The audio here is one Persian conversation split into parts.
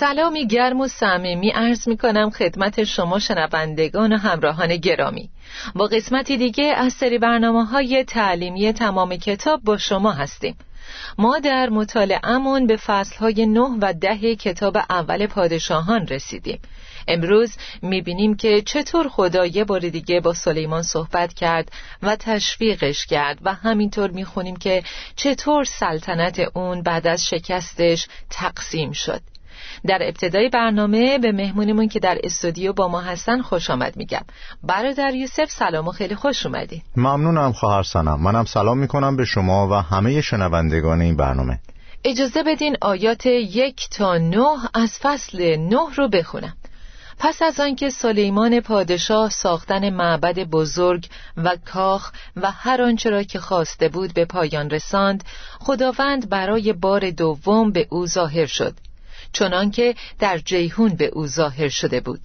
سلامی گرم و صمیمی عرض می کنم خدمت شما شنوندگان و همراهان گرامی. با قسمتی دیگه از سری برنامه های تعلیمی تمام کتاب با شما هستیم. ما در مطالعهمون به فصلهای نه و ده کتاب اول پادشاهان رسیدیم. امروز می‌بینیم که چطور خدا یه بار دیگه با سلیمان صحبت کرد و تشویقش کرد و همینطور می‌خونیم که چطور سلطنت اون بعد از شکستش تقسیم شد. در ابتدای برنامه به مهمونمون که در استودیو با ما هستن خوش آمد میگم. برادر یوسف سلام و خیلی خوش اومدی. ممنونم خواهر سنم. منم سلام می‌کنم به شما و همه شنوندگان این برنامه. اجازه بدین آیات یک تا نه از فصل نه رو بخونم. پس از آنکه سلیمان پادشاه ساختن معبد بزرگ و کاخ و هر آنچه را که خواسته بود به پایان رساند خداوند برای بار دوم به او ظاهر شد. چنانکه در جیهون به او ظاهر شده بود.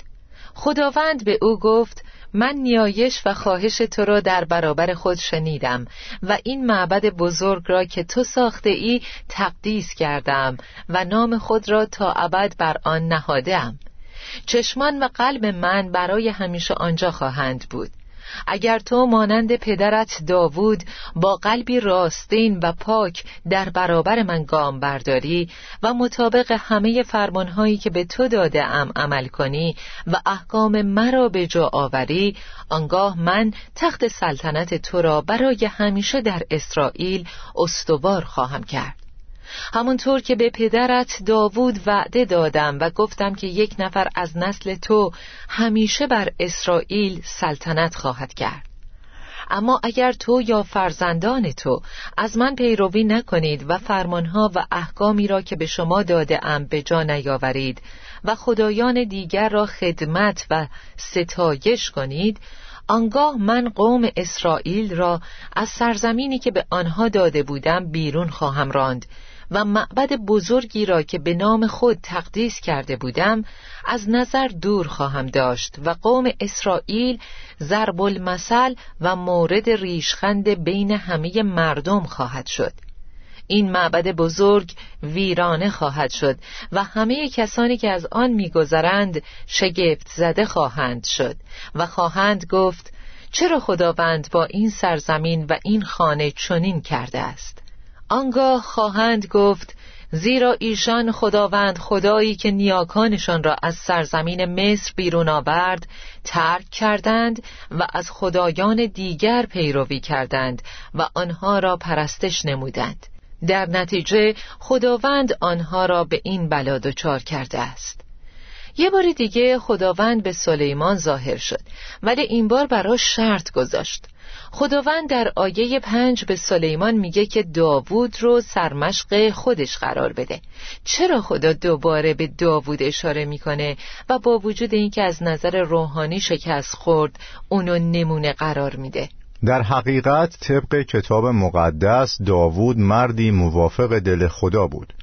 خداوند به او گفت من نیایش و خواهش تو را در برابر خود شنیدم و این معبد بزرگ را که تو ساخته ای تقدیس کردم و نام خود را تا ابد بر آن نهادم چشمان و قلب من برای همیشه آنجا خواهند بود. اگر تو مانند پدرت داوود با قلبی راستین و پاک در برابر من گام برداری و مطابق همه فرمانهایی که به تو داده ام عمل کنی و احکام مرا به جا آوری آنگاه من تخت سلطنت تو را برای همیشه در اسرائیل استوار خواهم کرد. همونطور که به پدرت داوود وعده دادم و گفتم که یک نفر از نسل تو همیشه بر اسرائیل سلطنت خواهد کرد. اما اگر تو یا فرزندان تو از من پیروی نکنید و فرمانها و احکامی را که به شما داده ام به جا نیاورید و خدایان دیگر را خدمت و ستایش کنید آنگاه من قوم اسرائیل را از سرزمینی که به آنها داده بودم بیرون خواهم راند. و معبد بزرگی را که به نام خود تقدیس کرده بودم از نظر دور خواهم داشت و قوم اسرائیل ضرب المثل و مورد ریشخند بین همه مردم خواهد شد. این معبد بزرگ ویرانه خواهد شد و همه کسانی که از آن میگذرند شگفت زده خواهند شد و خواهند گفت چرا خداوند با این سرزمین و این خانه چنین کرده است؟ آنگاه خواهند گفت زیرا ایشان خداوند خدایی که نیاکانشان را از سرزمین مصر بیرون آورد ترک کردند و از خدایان دیگر پیروی کردند و آنها را پرستش نمودند. در نتیجه خداوند آنها را به این بلا دچار کرده است. یه بار دیگه خداوند به سلیمان ظاهر شد ولی این بار براش شرط گذاشت. خداوند در آیه پنج به سلیمان میگه که داوود رو سرمشق خودش قرار بده. چرا خدا دوباره به داوود اشاره می‌کنه و با وجود اینکه از نظر روحانی شکست خورد اونو نمونه قرار میده؟ در حقیقت طبق کتاب مقدس داوود مردی موافق دل خدا بود.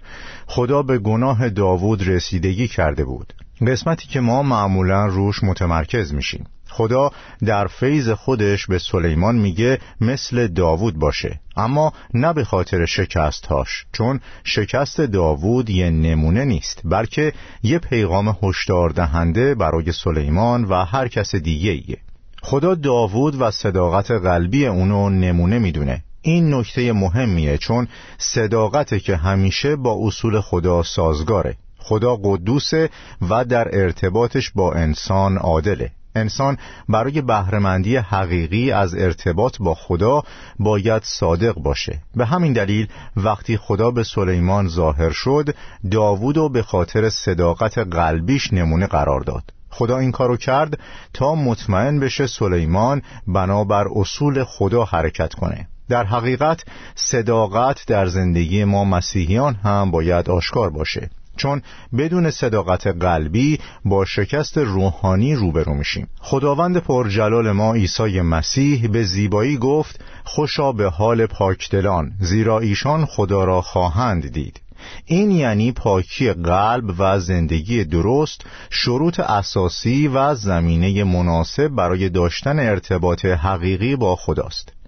خدا به گناه داوود رسیدگی کرده بود. قسمتی که ما معمولا روش متمرکز میشیم. خدا در فیض خودش به سلیمان میگه مثل داوود باشه اما نه به خاطر شکستهاش چون شکست داوود یه نمونه نیست بلکه یه پیغام هشدار دهنده برای سلیمان و هر کس دیگه ایه. خدا داوود و صداقت قلبی اونو نمونه می‌دونه. این نکته مهمیه چون صداقته که همیشه با اصول خدا سازگاره. خدا قدوسه و در ارتباطش با انسان عادله. انسان برای بهرهمندی حقیقی از ارتباط با خدا باید صادق باشه. به همین دلیل وقتی خدا به سلیمان ظاهر شد داوود و به خاطر صداقت قلبیش نمونه قرار داد. خدا این کارو کرد تا مطمئن بشه سلیمان بنابر اصول خدا حرکت کنه. در حقیقت صداقت در زندگی ما مسیحیان هم باید آشکار باشه. چون بدون صداقت قلبی با شکست روحانی روبرو میشیم. خداوند پرجلال ما عیسی مسیح به زیبایی گفت خوشا به حال پاکدلان زیرا ایشان خدا را خواهند دید. این یعنی پاکی قلب و زندگی درست شروط اساسی و زمینه مناسب برای داشتن ارتباط حقیقی با خداست.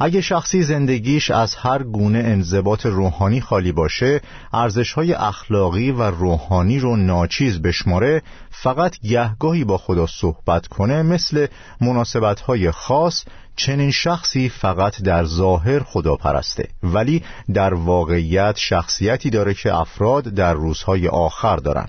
اگه شخصی زندگیش از هر گونه انضباط روحانی خالی باشه ارزشهای اخلاقی و روحانی رو ناچیز بشماره فقط گهگاهی با خدا صحبت کنه مثل مناسبتهای خاص چنین شخصی فقط در ظاهر خدا پرسته ولی در واقعیت شخصیتی داره که افراد در روزهای آخر دارن.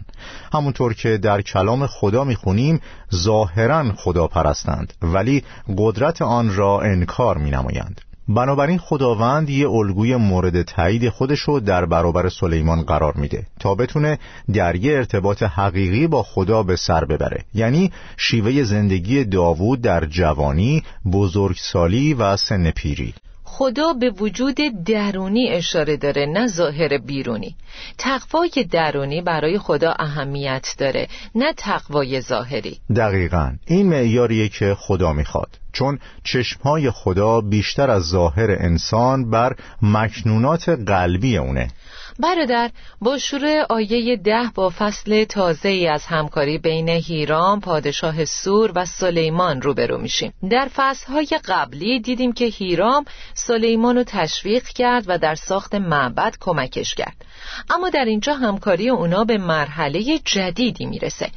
همونطور که در کلام خدا می‌خونیم ظاهرا خدا پرستند ولی قدرت آن را انکار می نمایند بنابراین خداوند یه الگوی مورد تایید خودشو در برابر سلیمان قرار میده تا بتونه در یه ارتباط حقیقی با خدا به سر ببره. یعنی شیوه زندگی داوود در جوانی، بزرگسالی و سن پیری. خدا به وجود درونی اشاره داره نه ظاهر بیرونی. تقوای درونی برای خدا اهمیت داره نه تقوای ظاهری. دقیقا. این معیاریه که خدا می‌خواد. چون چشمهای خدا بیشتر از ظاهر انسان بر مکنونات قلبی اونه. برادر با شروع آیه ده با فصل تازه ای از همکاری بین هیرام پادشاه سور و سلیمان روبرو میشیم. در فصلهای قبلی دیدیم که هیرام سلیمان رو تشویق کرد و در ساخت معبد کمکش کرد. اما در اینجا همکاری اونا به مرحله جدیدی می‌رسه.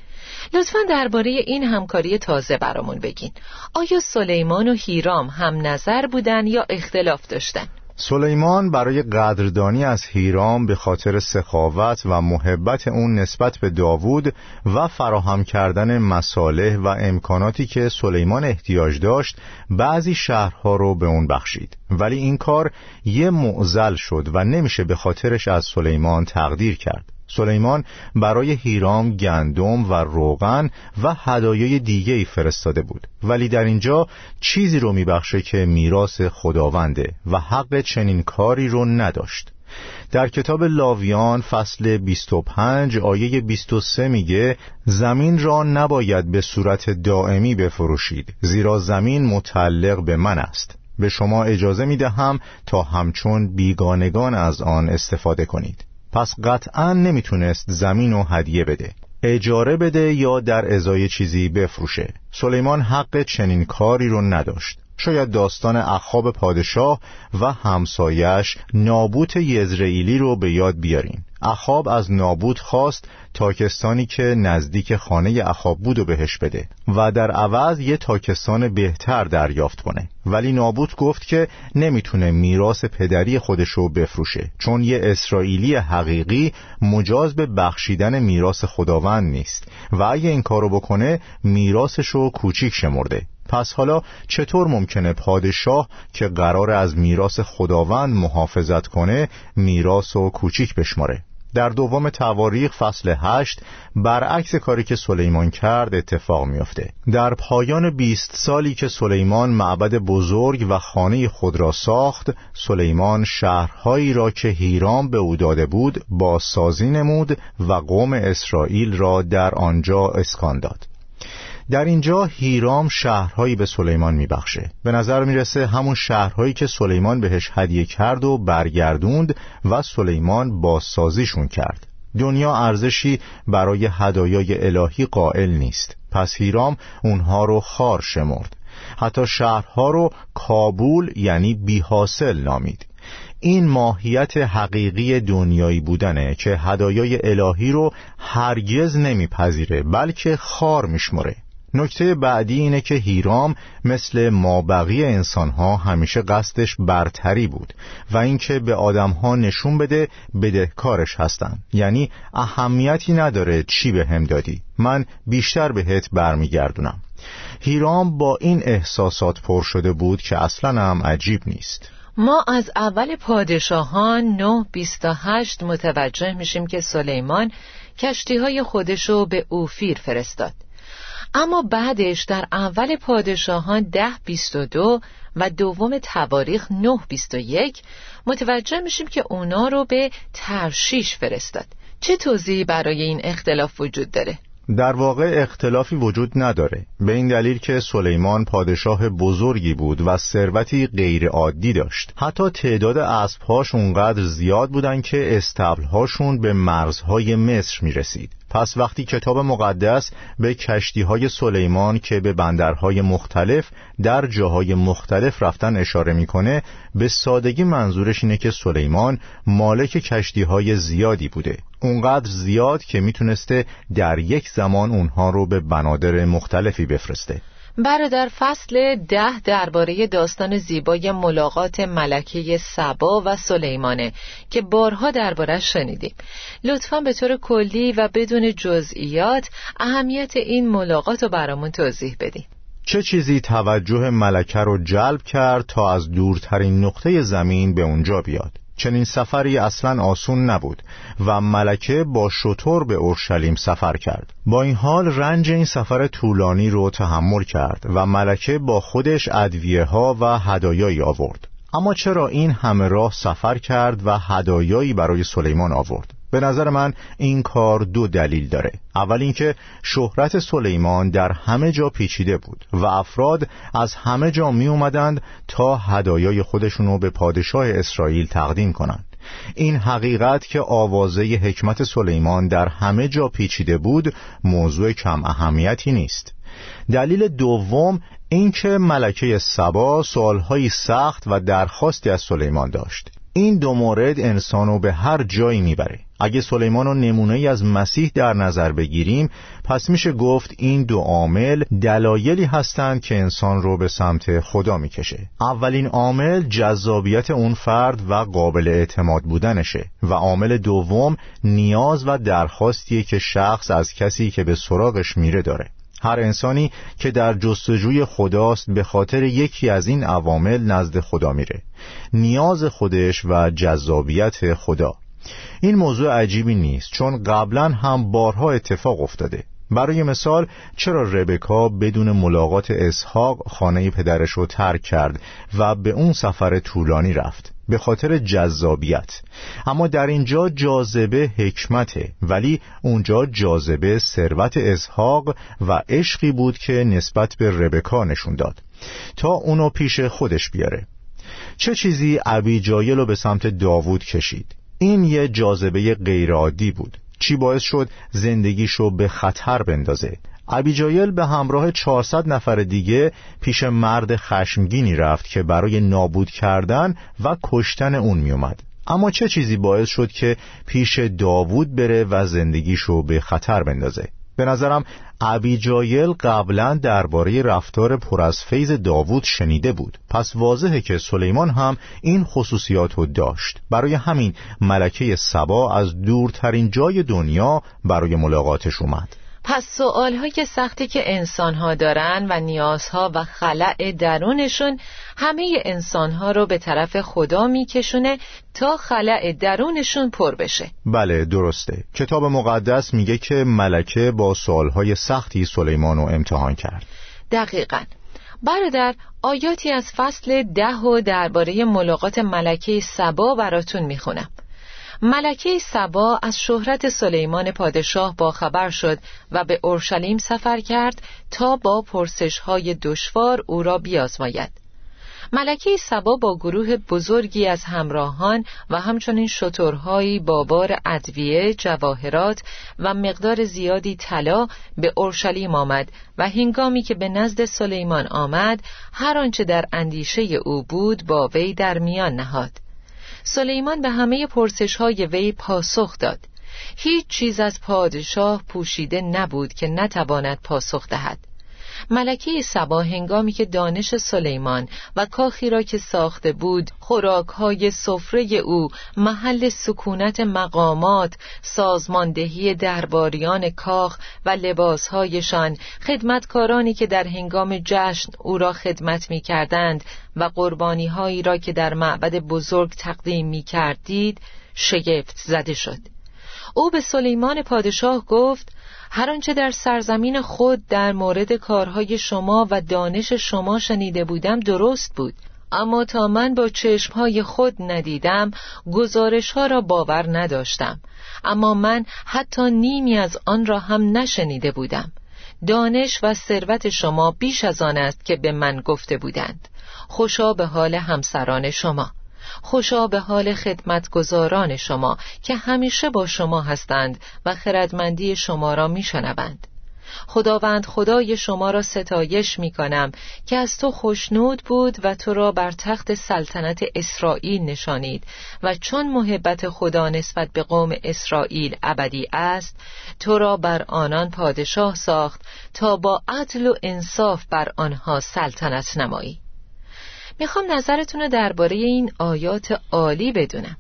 لطفا درباره این همکاری تازه برامون بگین. آیا سلیمان و هیرام هم نظر بودن یا اختلاف داشتن؟ سلیمان برای قدردانی از هیرام به خاطر سخاوت و محبت اون نسبت به داوود و فراهم کردن مصالح و امکاناتی که سلیمان احتیاج داشت بعضی شهرها رو به اون بخشید. ولی این کار یه معزل شد و نمیشه به خاطرش از سلیمان تقدیر کرد. سلیمان برای هیرام گندم و روغن و هدایای دیگه ای فرستاده بود. ولی در اینجا چیزی رو میبخشه که میراث خداونده و حق چنین کاری رو نداشت. در کتاب لاویان فصل 25 آیه 23 میگه زمین را نباید به صورت دائمی بفروشید زیرا زمین متعلق به من است. به شما اجازه می‌دهم تا همچون بیگانگان از آن استفاده کنید. پس قطعا نمی‌تونست زمین و هدیه بده. اجاره بده یا در ازای چیزی بفروشه. سلیمان حق چنین کاری رو نداشت. شاید داستان اخاب پادشاه و همسایش نابوت یزرئیلی رو به یاد بیارین. اخاب از نابود خواست تاکستانی که نزدیک خانه اخاب بود و بهش بده و در عوض یه تاکستان بهتر دریافت کنه. ولی نابود گفت که نمی‌تونه میراث پدری خودشو بفروشه چون یه اسرائیلی حقیقی مجاز به بخشیدن میراث خداوند نیست و اگه این کارو بکنه میراثشو کوچیک شمرده. پس حالا چطور ممکنه پادشاه که قرار از میراث خداوند محافظت کنه میراث و کوچیک بشماره؟ در دوم تواریخ فصل هشت برعکس کاری که سلیمان کرد اتفاق میافته. در پایان بیست سالی که سلیمان معبد بزرگ و خانه خود را ساخت سلیمان شهرهایی را که هیرام به او داده بود بازسازی نمود و قوم اسرائیل را در آنجا اسکان داد. در اینجا هیرام شهرهایی به سلیمان میبخشه. به نظر می‌رسه همون شهرهایی که سلیمان بهش هدیه کرد و برگردوند و سلیمان بازسازیشون کرد. دنیا ارزشی برای هدایای الهی قائل نیست. پس هیرام اونها رو خار شمرد. حتی شهرها رو کابول یعنی بیحاصل نامید. این ماهیت حقیقی دنیایی بودنه که هدایای الهی رو هرگز نمیپذیره بلکه خار میشمره. نکته بعدی اینه که هیرام مثل مابقی انسانها همیشه قصدش برتری بود و اینکه به آدمها نشون بده بدهکارش هستن. یعنی اهمیتی نداره چی به هم دادی. من بیشتر بهت برمیگردونم. هیرام با این احساسات پر شده بود که اصلا هم عجیب نیست. ما از اول پادشاهان 928 متوجه میشیم که سلیمان کشتی های خودشو به اوفیر فرستاد. اما بعدش در اول پادشاهان ده بیست و دو و دوم تواریخ نه بیست و یک متوجه میشیم که اونا رو به ترشیش فرستاد. چه توضیحی برای این اختلاف وجود داره؟ در واقع اختلافی وجود نداره. به این دلیل که سلیمان پادشاه بزرگی بود و ثروتی غیر عادی داشت. حتی تعداد اسبهاش اونقدر زیاد بودن که استبلهاشون به مرزهای مصر می رسید پس وقتی کتاب مقدس به کشتی های سلیمان که به بندرهای مختلف در جاهای مختلف رفتن اشاره می‌کنه به سادگی منظورش اینه که سلیمان مالک کشتی های زیادی بوده. اونقدر زیاد که می‌تونسته در یک زمان اونها رو به بنادر مختلفی بفرسته. برادر فصل ده درباره داستان زیبای ملاقات ملکه سبا و سلیمانه که بارها دربارش شنیدیم. لطفا به طور کلی و بدون جزئیات اهمیت این ملاقات رو برامون توضیح بدیم چه چیزی توجه ملکه رو جلب کرد تا از دورترین نقطه زمین به اونجا بیاد؟ چنین سفری اصلا آسون نبود و ملکه با شطور به اورشلیم سفر کرد. با این حال رنج این سفر طولانی رو تحمل کرد و ملکه با خودش ادویه ها و هدایایی آورد. اما چرا این همه راه سفر کرد و هدایایی برای سلیمان آورد؟ به نظر من این کار دو دلیل داره. اول اینکه شهرت سلیمان در همه جا پیچیده بود و افراد از همه جا می اومدند تا هدایای خودشونو به پادشاه اسرائیل تقدیم کنند. این حقیقت که آوازه حکمت سلیمان در همه جا پیچیده بود موضوع کم اهمیتی نیست. دلیل دوم اینکه ملکه سبا سوالهایی سخت و درخواستی از سلیمان داشت. این دو مورد انسانو به هر جایی می‌بره. اگه سلیمان رو نمونه از مسیح در نظر بگیریم پس میشه گفت این دو عامل دلایلی هستند که انسان رو به سمت خدا می‌کشه. اولین عامل جذابیت اون فرد و قابل اعتماد بودنشه و عامل دوم نیاز و درخواستیه که شخص از کسی که به سراغش میره داره. هر انسانی که در جستجوی خداست به خاطر یکی از این عوامل نزد خدا میره. نیاز خودش و جذابیت خدا. این موضوع عجیبی نیست چون قبلا هم بارها اتفاق افتاده. برای مثال چرا ربکا بدون ملاقات اسحاق خانه پدرش رو ترک کرد و به اون سفر طولانی رفت؟ به خاطر جذابیت. اما در اینجا جاذبه حکمته ولی اونجا جاذبه ثروت اسحاق و عشقی بود که نسبت به ربکا نشون داد. تا اونو پیش خودش بیاره. چه چیزی ابی جایل رو به سمت داوود کشید؟ این یه جاذبه غیرعادی بود. چی باعث شد زندگیشو به خطر بندازه؟ ابیجایل به همراه 400 نفر دیگه پیش مرد خشمگینی رفت که برای نابود کردن و کشتن اون میومد. اما چه چیزی باعث شد که پیش داوود بره و زندگیشو به خطر بندازه؟ به نظرم ابیجایل قبلا درباره رفتار پر از فیض داوود شنیده بود. پس واضحه که سلیمان هم این خصوصیات رو داشت. برای همین ملکه سبا از دورترین جای دنیا برای ملاقاتش اومد. پس سوال های سختی که انسان ها دارن و نیازها و خلع درونشون همه انسان ها رو به طرف خدا میکشونه تا خلع درونشون پر بشه. بله درسته. کتاب مقدس میگه که ملکه با سوال های سختی سلیمان رو امتحان کرد. دقیقا. برادر آیاتی از فصل ده و درباره ملاقات ملکه سبا براتون می‌خونم. ملکه سبا از شهرت سلیمان پادشاه با خبر شد و به اورشلیم سفر کرد تا با پرسش های دشوار او را بیازماید. ملکه سبا با گروه بزرگی از همراهان و همچنین شترهایی با بار ادویه، جواهرات و مقدار زیادی طلا به اورشلیم آمد و هنگامی که به نزد سلیمان آمد هر آنچه در اندیشه او بود با وی در میان نهاد سلیمان به همه پرسش های وی پاسخ داد. هیچ چیز از پادشاه پوشیده نبود که نتواند پاسخ دهد. ملکه سبا هنگامی که دانش سلیمان و کاخی را که ساخته بود خوراکهای سفره او محل سکونت مقامات سازماندهی درباریان کاخ و لباسهایشان خدمتکارانی که در هنگام جشن او را خدمت می کردند و قربانی هایی را که در معبد بزرگ تقدیم می کردید شگفت زده شد. او به سلیمان پادشاه گفت هر آنچه در سرزمین خود در مورد کارهای شما و دانش شما شنیده بودم درست بود. اما تا من با چشمهای خود ندیدم گزارش ها را باور نداشتم. اما من حتی نیمی از آن را هم نشنیده بودم. دانش و ثروت شما بیش از آن است که به من گفته بودند. خوشا به حال همسران شما. خوشا به حال خدمتگزاران شما که همیشه با شما هستند و خردمندی شما را میشنوند. خداوند خدای شما را ستایش می کنم که از تو خوشنود بود و تو را بر تخت سلطنت اسرائیل نشانید و چون محبت خدا نسبت به قوم اسرائیل ابدی است تو را بر آنان پادشاه ساخت تا با عدل و انصاف بر آنها سلطنت نمایی. می‌خوام نظرتون رو درباره این آیات عالی بدونم.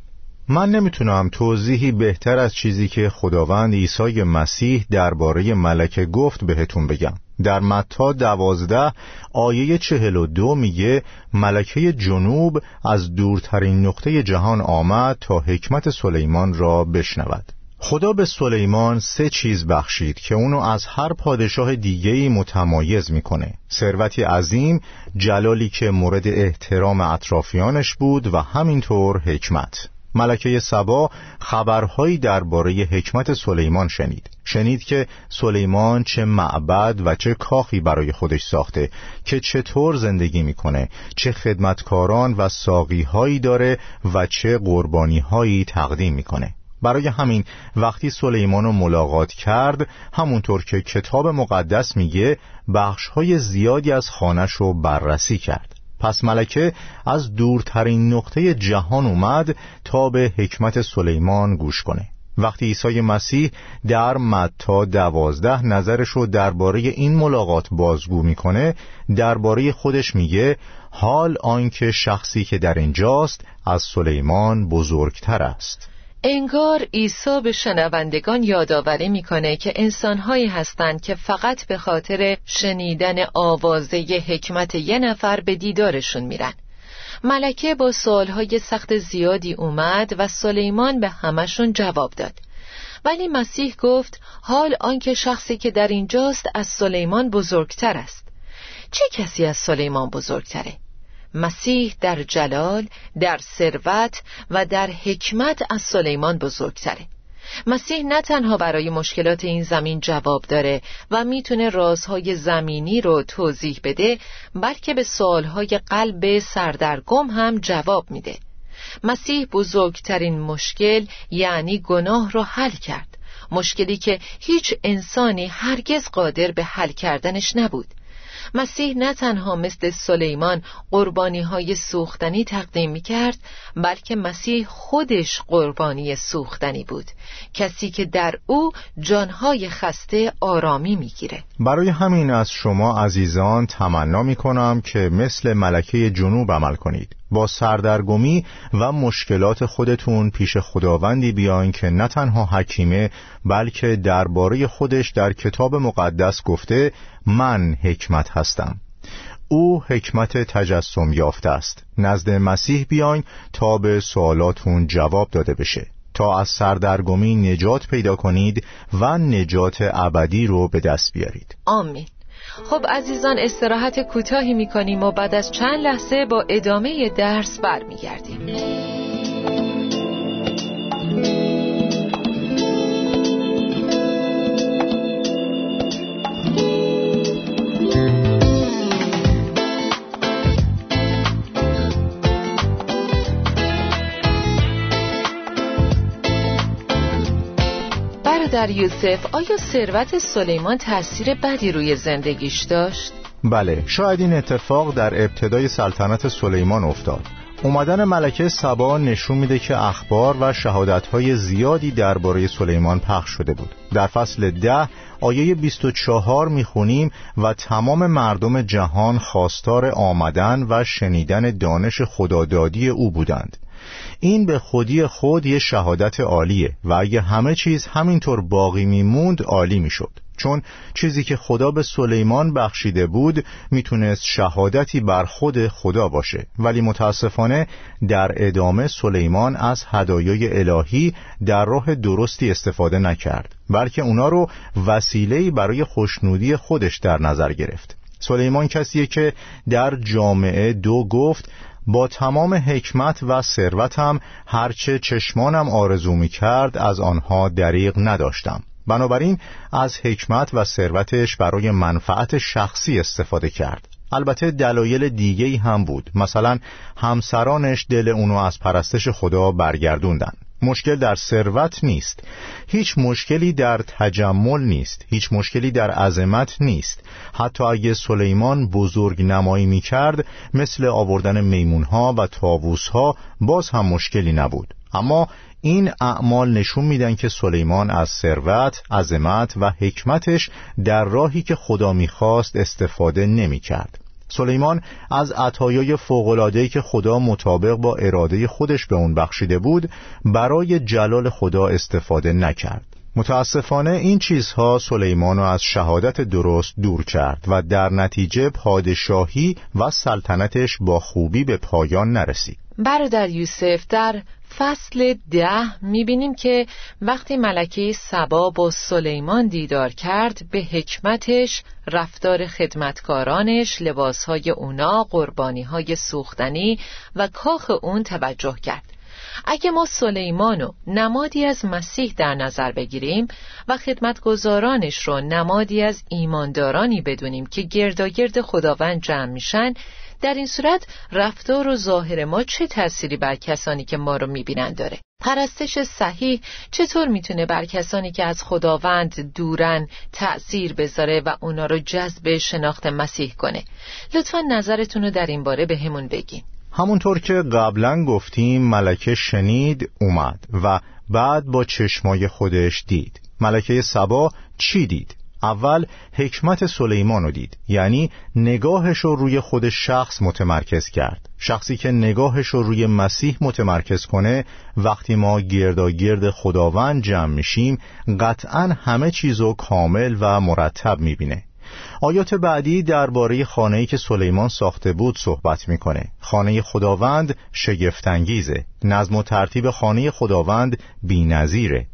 من نمی‌تونم توضیحی بهتر از چیزی که خداوند عیسی مسیح درباره ملکه گفت بهتون بگم. در متا دوازده آیه چهل و دو میگه ملکه جنوب از دورترین نقطه جهان آمد تا حکمت سلیمان را بشنود. خدا به سلیمان سه چیز بخشید که اونو از هر پادشاه دیگهی متمایز می‌کنه. ثروتی عظیم جلالی که مورد احترام اطرافیانش بود و همینطور حکمت. ملکه سبا خبرهایی درباره حکمت سلیمان شنید. شنید که سلیمان چه معبد و چه کاخی برای خودش ساخته که چطور زندگی می‌کنه چه خدمتکاران و ساقیهایی داره و چه قربانیهایی تقدیم می‌کنه. برای همین وقتی سلیمان رو ملاقات کرد همونطور که کتاب مقدس میگه بخشهای زیادی از خانش رو بررسی کرد. پس ملکه از دورترین نقطه جهان اومد تا به حکمت سلیمان گوش کنه. وقتی عیسی مسیح در متا دوازده نظرش رو درباره این ملاقات بازگو می‌کنه درباره خودش میگه حال آنکه شخصی که در اینجاست از سلیمان بزرگتر است. انگار عیسی به شنوندگان یادآوری می‌کنه که انسانهایی هستند که فقط به خاطر شنیدن آوازه حکمت یه نفر به دیدارشون میرن. ملکه با سوالهای سخت زیادی اومد و سلیمان به همشون جواب داد. ولی مسیح گفت حال آنکه شخصی که در اینجاست از سلیمان بزرگتر است. چه کسی از سلیمان بزرگتره؟ مسیح در جلال، در ثروت و در حکمت از سلیمان بزرگتره. مسیح نه تنها برای مشکلات این زمین جواب داره و می‌تونه رازهای زمینی رو توضیح بده بلکه به سوالهای قلب سردرگم هم جواب میده. مسیح بزرگترین مشکل یعنی گناه رو حل کرد. مشکلی که هیچ انسانی هرگز قادر به حل کردنش نبود. مسیح نه تنها مثل سلیمان قربانی های سوختنی تقدیم می کرد بلکه مسیح خودش قربانی سوختنی بود. کسی که در او جانهای خسته آرامی می‌گیره. برای همین از شما عزیزان تمنا می کنم که مثل ملکه جنوب عمل کنید. با سردرگمی و مشکلات خودتون پیش خداوندی بیاین که نه تنها حکیمه بلکه درباره خودش در کتاب مقدس گفته من حکمت هستم. او حکمت تجسم یافته است. نزد مسیح بیاین تا به سوالاتون جواب داده بشه. تا از سردرگمی نجات پیدا کنید و نجات ابدی رو به دست بیارید. آمین. خب عزیزان استراحت کوتاهی می‌کنیم و بعد از چند لحظه با ادامه درس برمیگردیم. در یوسف آیا ثروت سلیمان تاثیر بدی روی زندگیش داشت؟ بله شاید این اتفاق در ابتدای سلطنت سلیمان افتاد. اومدن ملکه سبا نشون میده که اخبار و شهادتهای زیادی درباره سلیمان پخش شده بود. در فصل ده آیه 24 می‌خونیم و تمام مردم جهان خواستار آمدن و شنیدن دانش خدادادی او بودند. این به خودی خود یه شهادت عالیه و اگه همه چیز همینطور باقی میموند عالی می‌شد. چون چیزی که خدا به سلیمان بخشیده بود می‌تونست شهادتی بر خود خدا باشه. ولی متاسفانه در ادامه سلیمان از هدایای الهی در راه درستی استفاده نکرد. بلکه اونا رو وسیله‌ای برای خوشنودی خودش در نظر گرفت. سلیمان کسیه که در جامعه دو گفت با تمام حکمت و ثروتم هرچه چشمانم آرزو می کرد از آنها دریغ نداشتم. بنابراین از حکمت و ثروتش برای منفعت شخصی استفاده کرد. البته دلایل دیگه هم بود. مثلا همسرانش دل اونو از پرستش خدا برگردوندن مشکل در ثروت نیست. هیچ مشکلی در تجمل نیست. هیچ مشکلی در عظمت نیست. حتی اگه سلیمان بزرگ نمایی می کرد مثل آوردن میمونها و تاووسها باز هم مشکلی نبود. اما این اعمال نشون میدن که سلیمان از ثروت، عظمت و حکمتش در راهی که خدا می‌خواست استفاده نمی‌کرد. سلیمان از عطایای فوق‌العاده‌ای که خدا مطابق با اراده خودش به اون بخشیده بود برای جلال خدا استفاده نکرد. متاسفانه این چیزها سلیمان از شهادت درست دور کرد و در نتیجه پادشاهی و سلطنتش با خوبی به پایان نرسید. برادر یوسف در فصل ده می‌بینیم که وقتی ملکه سبا با سلیمان دیدار کرد به حکمتش رفتار خدمتکارانش لباسهای اونا قربانیهای سوختنی و کاخ اون توجه کرد. اگه ما سلیمانو نمادی از مسیح در نظر بگیریم و خدمتگزارانش رو نمادی از ایماندارانی بدونیم که گرداگرد خداوند جمع میشن در این صورت رفتار و ظاهر ما چه تأثیری بر کسانی که ما رو می‌بینن داره؟ پرستش صحیح چطور می‌تونه بر کسانی که از خداوند دورن تأثیر بذاره و اونا رو جذب شناخت مسیح کنه؟ لطفا نظرتون رو در این باره به همون بگین. همونطور که قبلا گفتیم ملکه شنید اومد و بعد با چشمای خودش دید. ملکه سبا چی دید؟ اول حکمت سلیمان رو دید. یعنی نگاهش رو روی خود شخص متمرکز کرد. شخصی که نگاهش رو روی مسیح متمرکز کنه وقتی ما گرد خداوند جمع میشیم قطعا همه چیزو کامل و مرتب می‌بینه. آیات بعدی درباره خانه‌ای که سلیمان ساخته بود صحبت می‌کنه. خانه خداوند شگفتانگیزه. نظم و ترتیب خانه خداوند بی‌نظیره.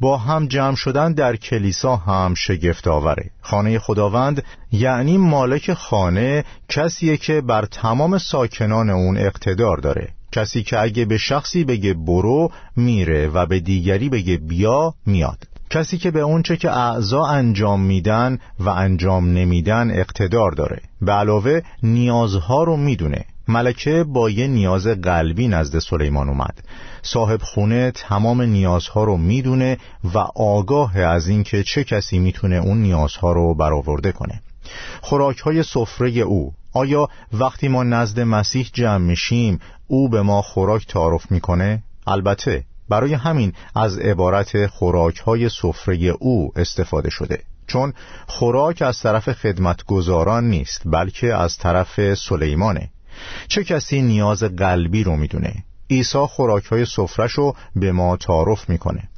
با هم جمع شدن در کلیسا هم شگفت آوره. خانه خداوند یعنی مالک خانه کسیه که بر تمام ساکنان اون اقتدار داره. کسی که اگه به شخصی بگه برو میره و به دیگری بگه بیا میاد کسی که به اونچه که اعضا انجام میدن و انجام نمیدن اقتدار داره. به علاوه نیازها رو می‌دونه. ملکه با یه نیاز قلبی نزد سلیمان اومد. صاحب خونه تمام نیازها رو می‌دونه و آگاه از اینکه چه کسی می‌تونه اون نیازها رو برآورده کنه. خوراک های سفره او. آیا وقتی ما نزد مسیح جمع میشیم او به ما خوراک تعارف می‌کنه؟ البته برای همین از عبارت خوراک های سفره او استفاده شده. چون خوراک از طرف خدمتگزاران نیست بلکه از طرف سلیمانه. چه کسی نیاز قلبی رو می‌دونه؟ عیسی خوراک های سفرش رو به ما تعارف می‌کنه.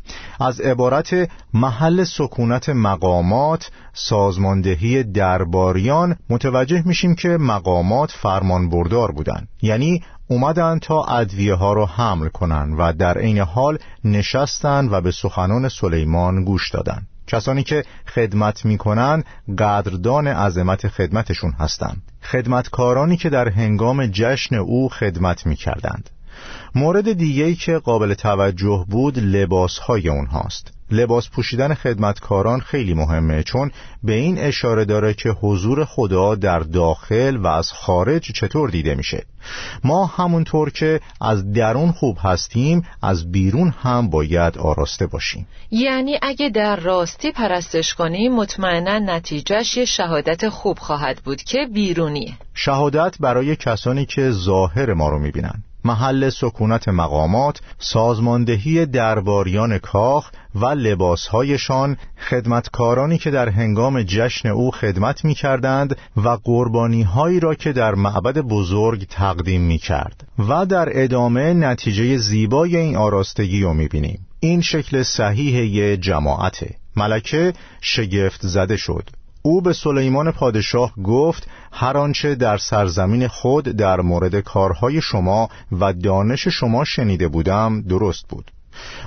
از عبارت محل سکونت مقامات سازماندهی درباریان متوجه میشیم که مقامات فرمان بردار بودن یعنی اومدن تا ادویه ها رو حمل کنن و در عین حال نشستن و به سخنان سلیمان گوش دادن کسانی که خدمت می‌کنن قدردان عظمت خدمتشون هستند. خدمتکارانی که در هنگام جشن او خدمت می‌کردند. مورد دیگه‌ای که قابل توجه بود لباس های اونهاست. لباس پوشیدن خدمتکاران خیلی مهمه چون به این اشاره داره که حضور خدا در داخل و از خارج چطور دیده میشه. ما همونطور که از درون خوب هستیم از بیرون هم باید آراسته باشیم. یعنی اگه در راستی پرستش کنیم مطمئنا نتیجهش یه شهادت خوب خواهد بود که بیرونیه. شهادت برای کسانی که ظاهر ما رو می‌بینن. محل سکونت مقامات سازماندهی درباریان کاخ و لباسهایشان خدمتکارانی که در هنگام جشن او خدمت می کردند و قربانی هایی را که در معبد بزرگ تقدیم می کرد و در ادامه نتیجه زیبای این آراستگی رو می بینیم این شکل صحیح جماعته. ملکه شگفت زده شد. او به سلیمان پادشاه گفت هر آنچه در سرزمین خود در مورد کارهای شما و دانش شما شنیده بودم درست بود.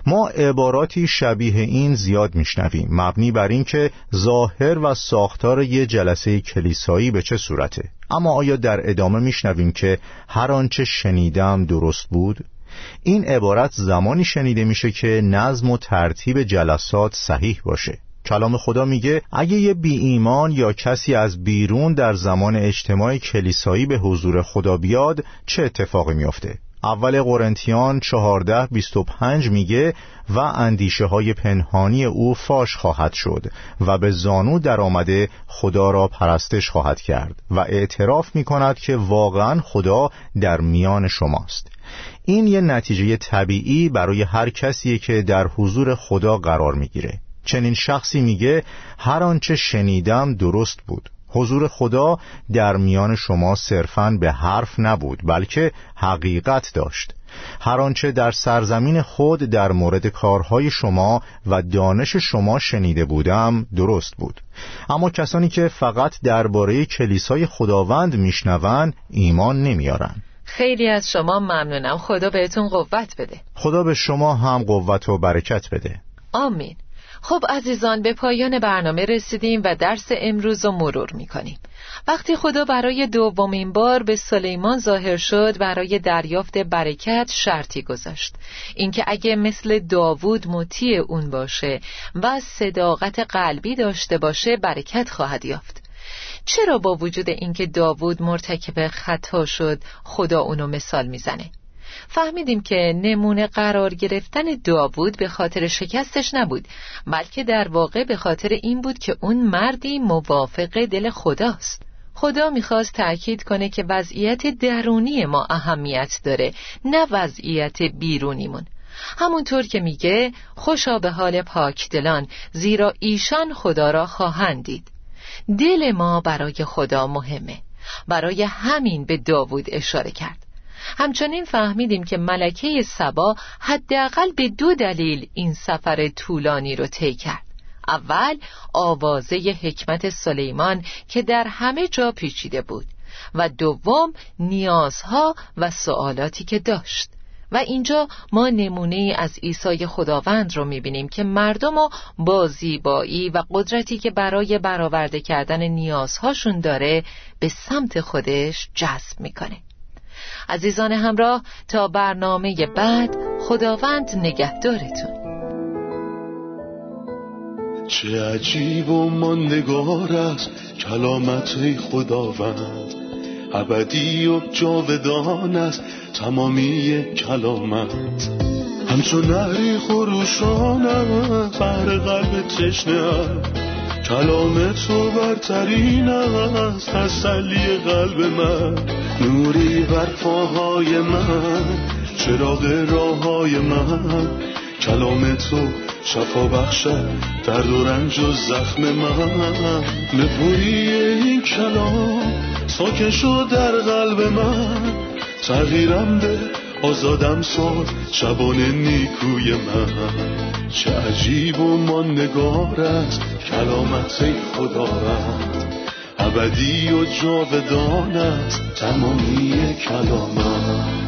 ما عباراتی شبیه این زیاد میشنویم مبنی بر اینکه ظاهر و ساختار یه جلسه کلیسایی به چه صورته. اما آیا در ادامه میشنویم که هر آنچه شنیدم درست بود؟ این عبارت زمانی شنیده میشه که نظم و ترتیب جلسات صحیح باشه. کلام خدا میگه اگه یه بی ایمان یا کسی از بیرون در زمان اجتماع کلیسایی به حضور خدا بیاد چه اتفاقی میافته؟ اول قرنتیان 14:25 میگه و اندیشه های پنهانی او فاش خواهد شد و به زانو در آمده خدا را پرستش خواهد کرد و اعتراف می کند که واقعا خدا در میان شماست. این یه نتیجه طبیعی برای هر کسی که در حضور خدا قرار می‌گیره. چنین شخصی میگه هر آنچه شنیدم درست بود. حضور خدا در میان شما صرفاً به حرف نبود بلکه حقیقت داشت. هر آنچه در سرزمین خود در مورد کارهای شما و دانش شما شنیده بودم درست بود. اما کسانی که فقط درباره کلیسای خداوند میشنوند ایمان نمیارن خیلی از شما ممنونم. خدا بهتون قوت بده. خدا به شما هم قوت و برکت بده. آمین. خب عزیزان به پایان برنامه رسیدیم و درس امروز رو مرور می‌کنیم. وقتی خدا برای دومین بار به سلیمان ظاهر شد برای دریافت برکت شرطی گذاشت. اینکه اگه مثل داوود مطیع اون باشه و صداقت قلبی داشته باشه برکت خواهد یافت. چرا با وجود اینکه داوود مرتکب خطا شد خدا اونو مثال می‌زنه؟ فهمیدیم که نمونه قرار گرفتن داوود به خاطر شکستش نبود بلکه در واقع به خاطر این بود که اون مردی موافق دل خداست. خدا می‌خواست تأکید کنه که وضعیت درونی ما اهمیت داره نه وضعیت بیرونیمون. همونطور که میگه خوشا به حال پاک دلان زیرا ایشان خدا را خواهند دید. دل ما برای خدا مهمه. برای همین به داوود اشاره کرد. همچنین فهمیدیم که ملکه سبا حداقل به دو دلیل این سفر طولانی رو طی کرد. اول آوازه حکمت سلیمان که در همه جا پیچیده بود. و دوم نیازها و سوالاتی که داشت. و اینجا ما نمونه از عیسی خداوند رو می‌بینیم که مردم رو با زیبایی و قدرتی که برای برآورده کردن نیازهاشون داره به سمت خودش جذب می‌کنه. عزیزان همراه تا برنامه بعد خداوند نگهدارتون. چه عجیب و ماندگار است کلامت خداوند. ابدی و جاودان است تمامی کلامت. همچون نهری خروشان بر قلب تشنه کلام تو برترین است تسلی قلب من. نوری بر پاهای من چراغ راه های من. کلام تو شفا بخشد درد و رنج و زخم من. نپوری این کلام ساکن شد در قلب من. تغییرم به آزادم ساد شبان نیکوی من. چه عجیب و ماندگار است کلامت خدا رد ابدی و جاودان است تمامی کلامت.